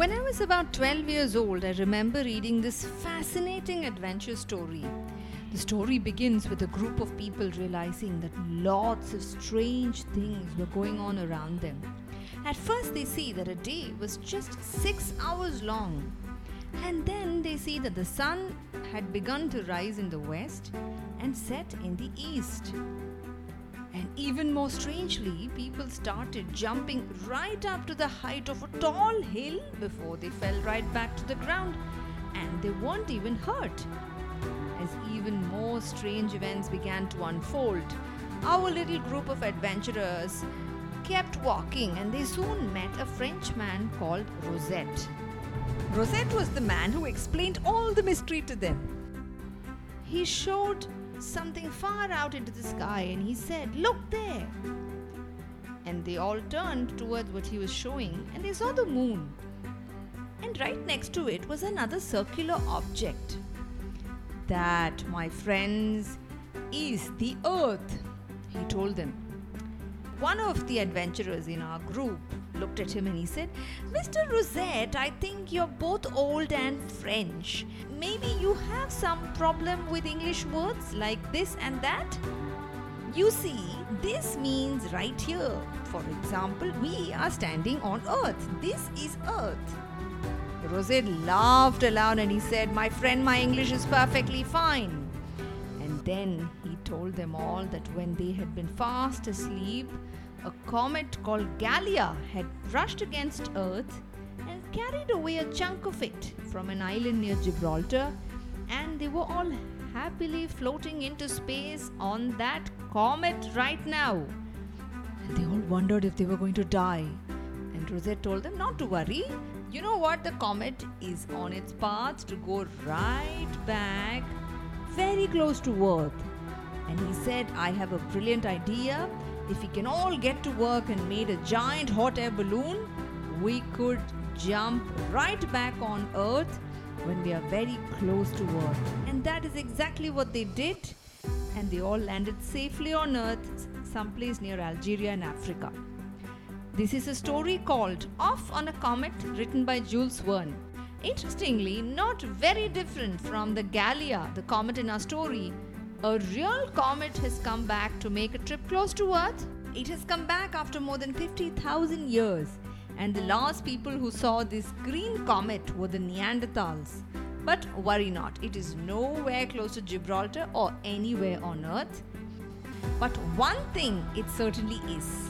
When I was about 12 years old, I remember reading this fascinating adventure story. The story begins with a group of people realizing that lots of strange things were going on around them. At first, they see that a day was just six hours long, and then they see that the sun had begun to rise in the west and set in the east. And even more strangely, people started jumping right up to the height of a tall hill before they fell right back to the ground, and they weren't even hurt. As even more strange events began to unfold, our little group of adventurers kept walking and they soon met a Frenchman called Rosette. Rosette was the man who explained all the mystery to them. He showed something far out into the sky and he said, Look there! And they all turned towards what he was showing and they saw the moon. And right next to it was another circular object. That, my friends, is the earth, he told them. One of the adventurers in our group looked at him and he said, Mr. Rosette, I think you're both old and French. Maybe you have some problem with English words like this and that? You see, this means right here. For example, we are standing on earth. This is earth. Rosette laughed aloud and he said, My friend, my English is perfectly fine. And then he told them all that when they had been fast asleep, a comet called Gallia had brushed against Earth and carried away a chunk of it from an island near Gibraltar, and they were all happily floating into space on that comet right now. And they all wondered if they were going to die. And Rosette told them not to worry. You know what? The comet is on its path to go right back very close to Earth. And he said, I have a brilliant idea if we can all get to work and made a giant hot air balloon, we could jump right back on Earth when we are very close to Earth. And that is exactly what they did. And they all landed safely on Earth, someplace near Algeria in Africa. This is a story called Off on a Comet, written by Jules Verne. Interestingly, not very different from the Gallia, the comet in our story, a real comet has come back to make a trip close to Earth. It has come back after more than 50,000 years, and the last people who saw this green comet were the Neanderthals. But worry not, it is nowhere close to Gibraltar or anywhere on Earth. But one thing it certainly is.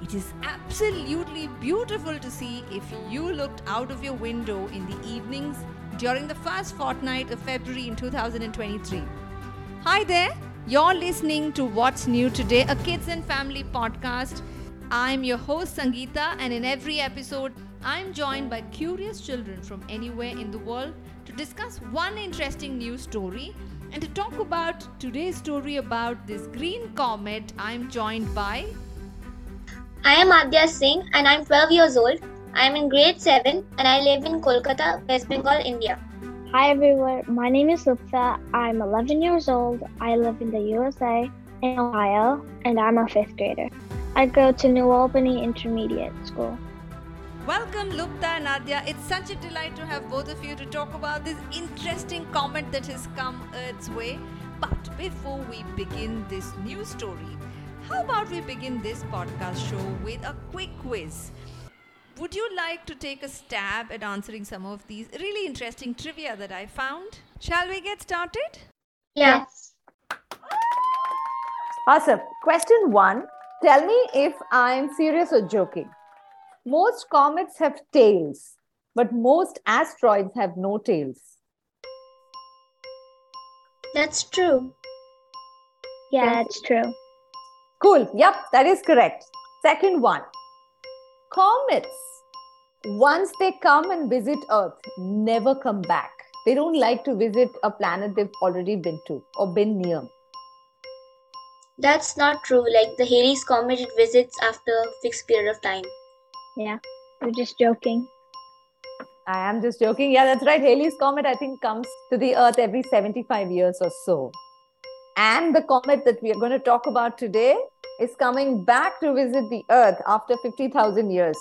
It is absolutely beautiful to see if you looked out of your window in the evenings during the first fortnight of February in 2023. Hi there. You're listening to What's New Today, a kids and family podcast. I'm your host, Sangeeta, and in every episode, I'm joined by curious children from anywhere in the world to discuss one interesting news story. And to talk about today's story about this green comet, I'm joined by. I am Adya Singh and I'm 12 years old. I'm in grade 7 and I live in Kolkata, West Bengal, India. Hi everyone, my name is Lupta. I'm 11 years old. I live in the USA, in Ohio, and I'm a fifth grader. I go to New Albany Intermediate School. Welcome, Lupta and Adya. It's such a delight to have both of you to talk about this interesting comment that has come its way. But before we begin this new story, how about we begin this podcast show with a quick quiz? Would you like to take a stab at answering some of these really interesting trivia that I found? Shall we get started? Yes. Awesome. Question one Tell me if I'm serious or joking. Most comets have tails, but most asteroids have no tails. That's true. Yeah, it's true. Cool. Yep, that is correct. Second one Comets once they come and visit Earth, never come back. They don't like to visit a planet they've already been to or been near. That's not true. Like the Halley's Comet, it visits after a fixed period of time. Yeah, you're just joking. I am just joking. Yeah, that's right. Halley's Comet, I think, comes to the Earth every 75 years or so. And the comet that we are going to talk about today is coming back to visit the Earth after 50,000 years.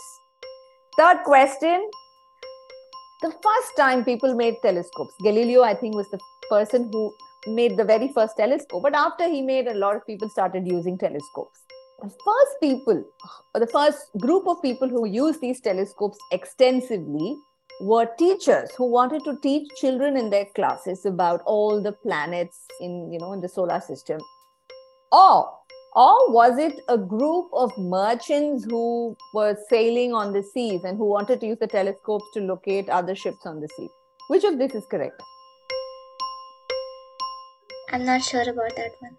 Third question the first time people made telescopes. Galileo, I think, was the person who made the very first telescope. But after he made, a lot of people started using telescopes. The first people, or the first group of people who used these telescopes extensively were teachers who wanted to teach children in their classes about all the planets in you know in the solar system or or was it a group of merchants who were sailing on the seas and who wanted to use the telescopes to locate other ships on the sea which of this is correct I'm not sure about that one.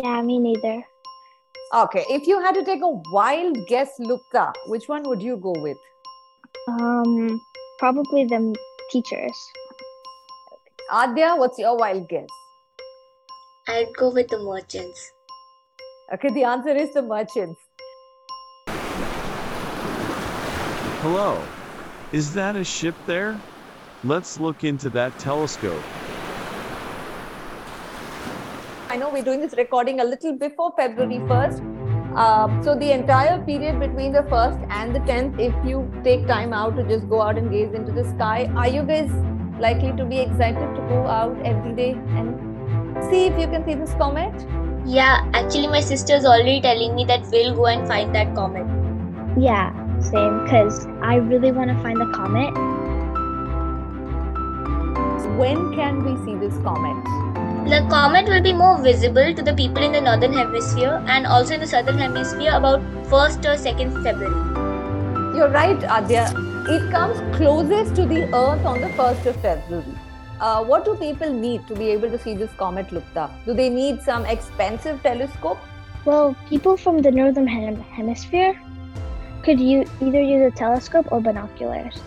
Yeah, me neither. okay if you had to take a wild guess lupta which one would you go with Um, probably the teachers. adya what's your wild guess I'd go with the merchants. Okay the answer is the merchants Hello. Is that a ship there? Let's look into that telescope. I know we're doing this recording a little before February 1st. Um, so, the entire period between the 1st and the 10th, if you take time out to just go out and gaze into the sky, are you guys likely to be excited to go out every day and see if you can see this comet? Yeah, actually, my sister is already telling me that we'll go and find that comet. Yeah, same. Cause I really want to find the comet. When can we see this comet? The comet will be more visible to the people in the northern hemisphere and also in the southern hemisphere about 1st or 2nd February. You're right, Adya. It comes closest to the Earth on the 1st of February. Uh, what do people need to be able to see this comet, Lupta? Do they need some expensive telescope? Well, people from the northern hem- hemisphere could u- either use a telescope or binoculars.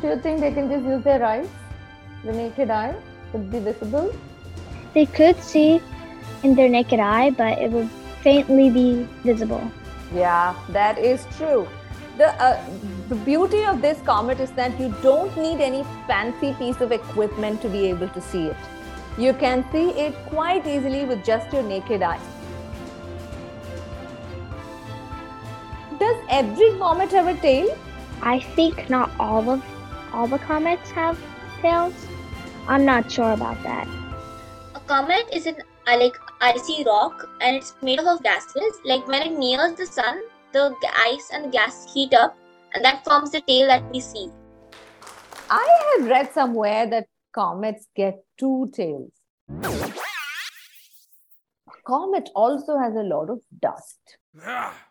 Do you think they can just use their eyes? The naked eye would be visible? They could see in their naked eye, but it would faintly be visible. Yeah, that is true. The, uh, the beauty of this comet is that you don't need any fancy piece of equipment to be able to see it. You can see it quite easily with just your naked eye. Does every comet have a tail? I think not all of all the comets have tails. I'm not sure about that. A comet is an uh, like icy rock and it's made up of gases. Like when it nears the sun, the ice and gas heat up and that forms the tail that we see. I have read somewhere that comets get two tails. A comet also has a lot of dust.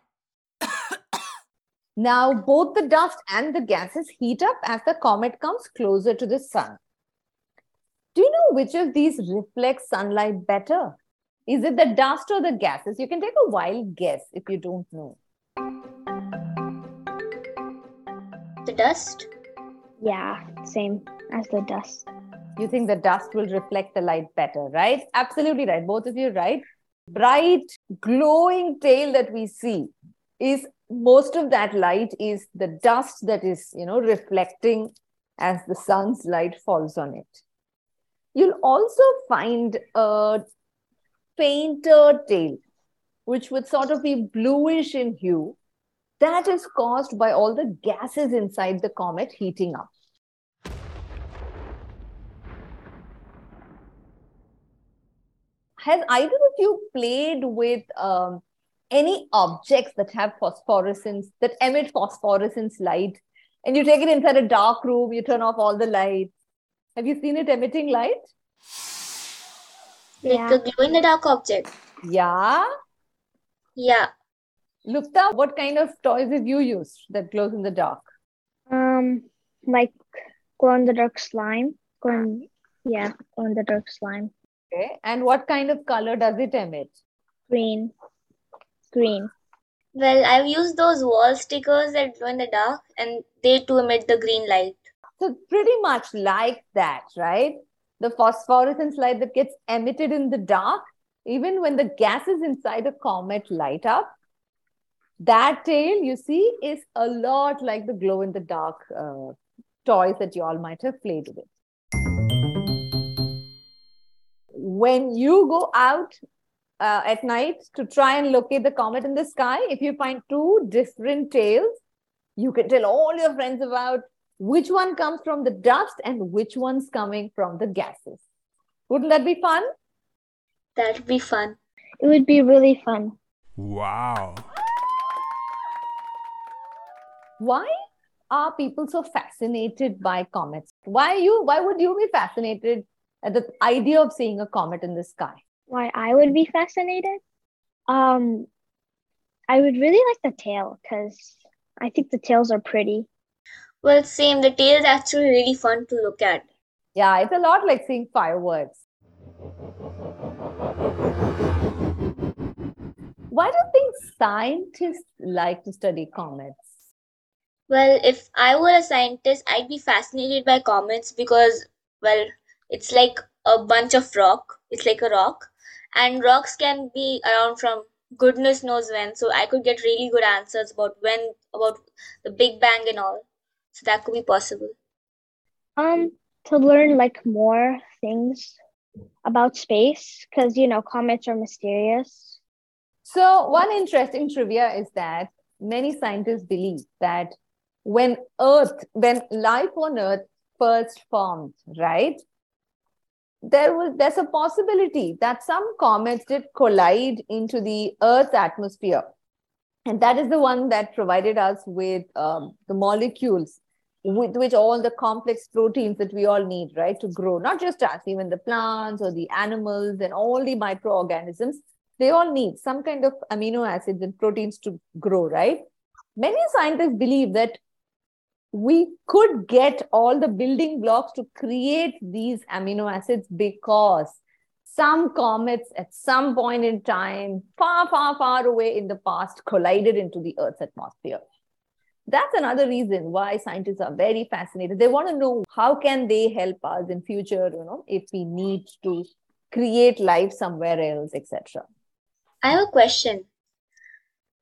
Now, both the dust and the gases heat up as the comet comes closer to the sun. Do you know which of these reflects sunlight better? Is it the dust or the gases? You can take a wild guess if you don't know. The dust. Yeah, same as the dust. You think the dust will reflect the light better, right? Absolutely right. Both of you, right? Bright, glowing tail that we see is most of that light is the dust that is, you know, reflecting as the sun's light falls on it. You'll also find a fainter tail, which would sort of be bluish in hue. That is caused by all the gases inside the comet heating up. Has either of you played with um, any objects that have phosphorescence, that emit phosphorescence light, and you take it inside a dark room, you turn off all the lights? Have you seen it emitting light? Like Yeah. a glow in the dark object. Yeah. Yeah. Lupta, what kind of toys have you used that glows in the dark? Um, like glow in the dark slime. Glow yeah, glow in the dark slime. Okay. And what kind of color does it emit? Green. Green. Well, I've used those wall stickers that glow in the dark and they too emit the green light. So, pretty much like that, right? The phosphorescence light that gets emitted in the dark, even when the gases inside a comet light up, that tail you see is a lot like the glow in the dark uh, toys that you all might have played with. When you go out uh, at night to try and locate the comet in the sky, if you find two different tails, you can tell all your friends about which one comes from the dust and which one's coming from the gases. Wouldn't that be fun? That'd be fun. It would be really fun. Wow. Why are people so fascinated by comets? Why you why would you be fascinated at the idea of seeing a comet in the sky? Why I would be fascinated? Um, I would really like the tail because I think the tails are pretty. Well, same. The tail is actually really fun to look at. Yeah, it's a lot like seeing fireworks. Why do you think scientists like to study comets? Well, if I were a scientist, I'd be fascinated by comets because, well, it's like a bunch of rock. It's like a rock, and rocks can be around from goodness knows when. So I could get really good answers about when, about the Big Bang and all. So that could be possible. Um, to learn like more things about space because you know comets are mysterious. So, one interesting trivia is that many scientists believe that when Earth, when life on Earth first formed, right? There was there's a possibility that some comets did collide into the Earth's atmosphere, and that is the one that provided us with um, the molecules with which all the complex proteins that we all need, right, to grow. Not just us, even the plants or the animals and all the microorganisms, they all need some kind of amino acids and proteins to grow, right? Many scientists believe that we could get all the building blocks to create these amino acids because some comets at some point in time, far, far, far away in the past, collided into the Earth's atmosphere. That's another reason why scientists are very fascinated. They want to know how can they help us in future, you know, if we need to create life somewhere else, etc. I have a question.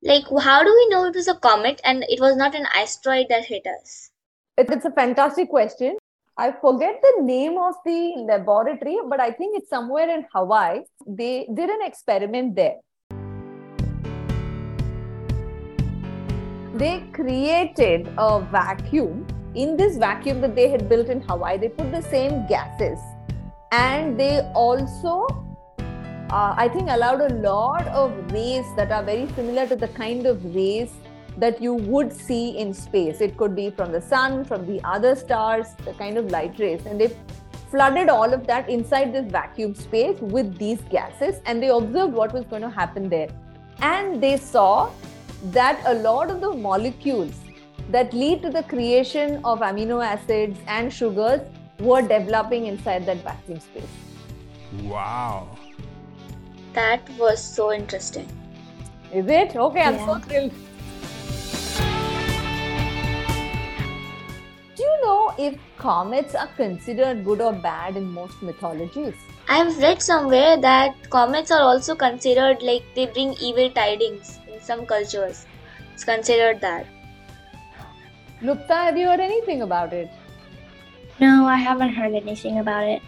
Like, how do we know it was a comet and it was not an asteroid that hit us? It's a fantastic question. I forget the name of the laboratory, but I think it's somewhere in Hawaii. They did an experiment there. They created a vacuum. In this vacuum that they had built in Hawaii, they put the same gases and they also uh, I think allowed a lot of rays that are very similar to the kind of rays that you would see in space. It could be from the sun, from the other stars, the kind of light rays. And they flooded all of that inside this vacuum space with these gases and they observed what was going to happen there. And they saw that a lot of the molecules that lead to the creation of amino acids and sugars were developing inside that vacuum space. Wow. That was so interesting. Is it? Okay, I'm so thrilled. Do you know if comets are considered good or bad in most mythologies? I've read somewhere that comets are also considered like they bring evil tidings in some cultures. It's considered that. Lupta, have you heard anything about it? No, I haven't heard anything about it.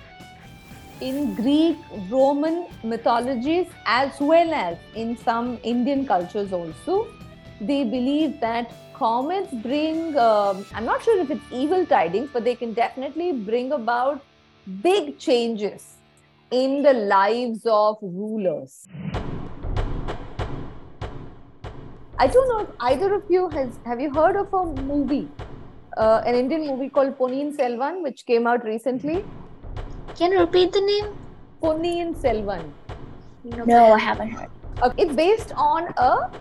In Greek, Roman mythologies, as well as in some Indian cultures also, they believe that comets bring, um, I'm not sure if it's evil tidings, but they can definitely bring about big changes in the lives of rulers. I don't know if either of you has have you heard of a movie, uh, an Indian movie called Ponniyin Selvan, which came out recently. Can you repeat the name? Ponniyin Selvan. No, I haven't heard. Uh, it's based on a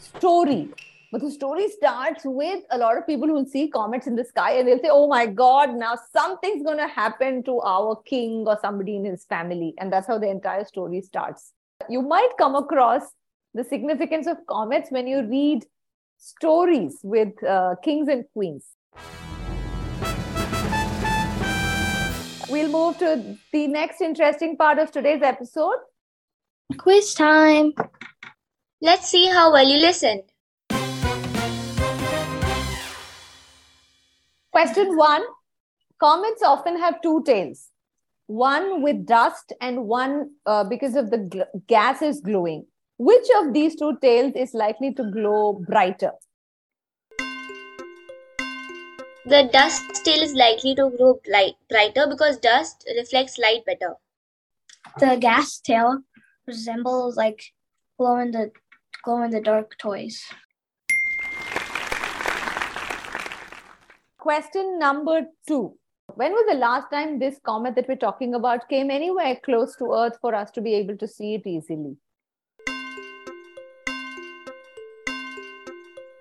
story. But the story starts with a lot of people who see comets in the sky and they'll say, Oh my God, now something's going to happen to our king or somebody in his family. And that's how the entire story starts. You might come across the significance of comets when you read stories with uh, kings and queens. We'll move to the next interesting part of today's episode. Quiz time. Let's see how well you listened. Question one Comets often have two tails one with dust and one uh, because of the gl- gas is glowing. Which of these two tails is likely to glow brighter? The dust tail is likely to grow light, brighter because dust reflects light better. The gas tail resembles like glow in the glow in the dark toys. Question number two. When was the last time this comet that we're talking about came anywhere close to Earth for us to be able to see it easily?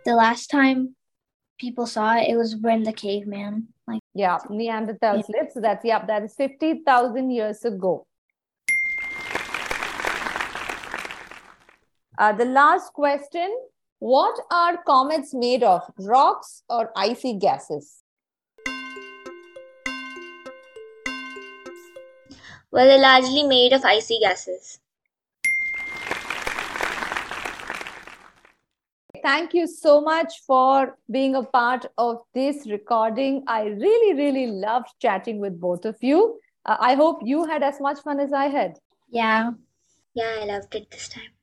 The last time people saw it, it was when the caveman like Yeah, Neanderthals lived. So that's, yeah, that is 50,000 years ago. Uh, the last question What are comets made of? Rocks or icy gases? Well, they're largely made of icy gases. Thank you so much for being a part of this recording. I really, really loved chatting with both of you. Uh, I hope you had as much fun as I had. yeah. Yeah, I loved it this time.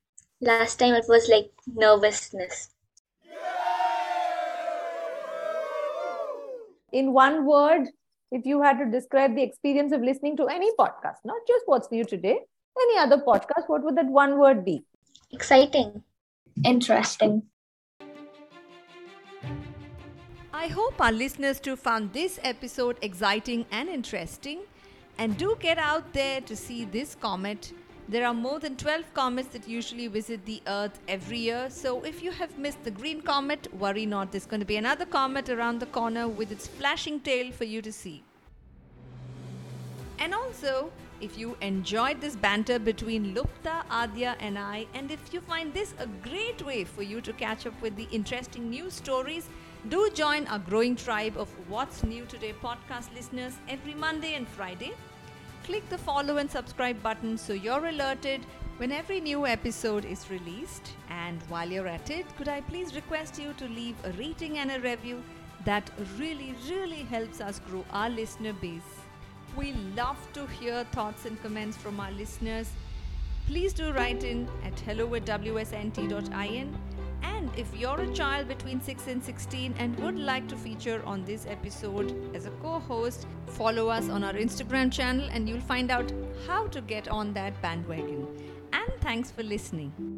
Last time it was like nervousness. In one word, if you had to describe the experience of listening to any podcast, not just what's new today, any other podcast, what would that one word be? Exciting. Interesting. I hope our listeners too found this episode exciting and interesting. And do get out there to see this comet. There are more than 12 comets that usually visit the Earth every year. So if you have missed the green comet, worry not. There's going to be another comet around the corner with its flashing tail for you to see. And also, if you enjoyed this banter between Lupta, Adya, and I, and if you find this a great way for you to catch up with the interesting news stories, do join our growing tribe of What's New Today podcast listeners every Monday and Friday. Click the follow and subscribe button so you're alerted when every new episode is released. And while you're at it, could I please request you to leave a rating and a review? That really, really helps us grow our listener base. We love to hear thoughts and comments from our listeners. Please do write in at hello at wsnt.in. And if you're a child between 6 and 16 and would like to feature on this episode as a co host, follow us on our Instagram channel and you'll find out how to get on that bandwagon. And thanks for listening.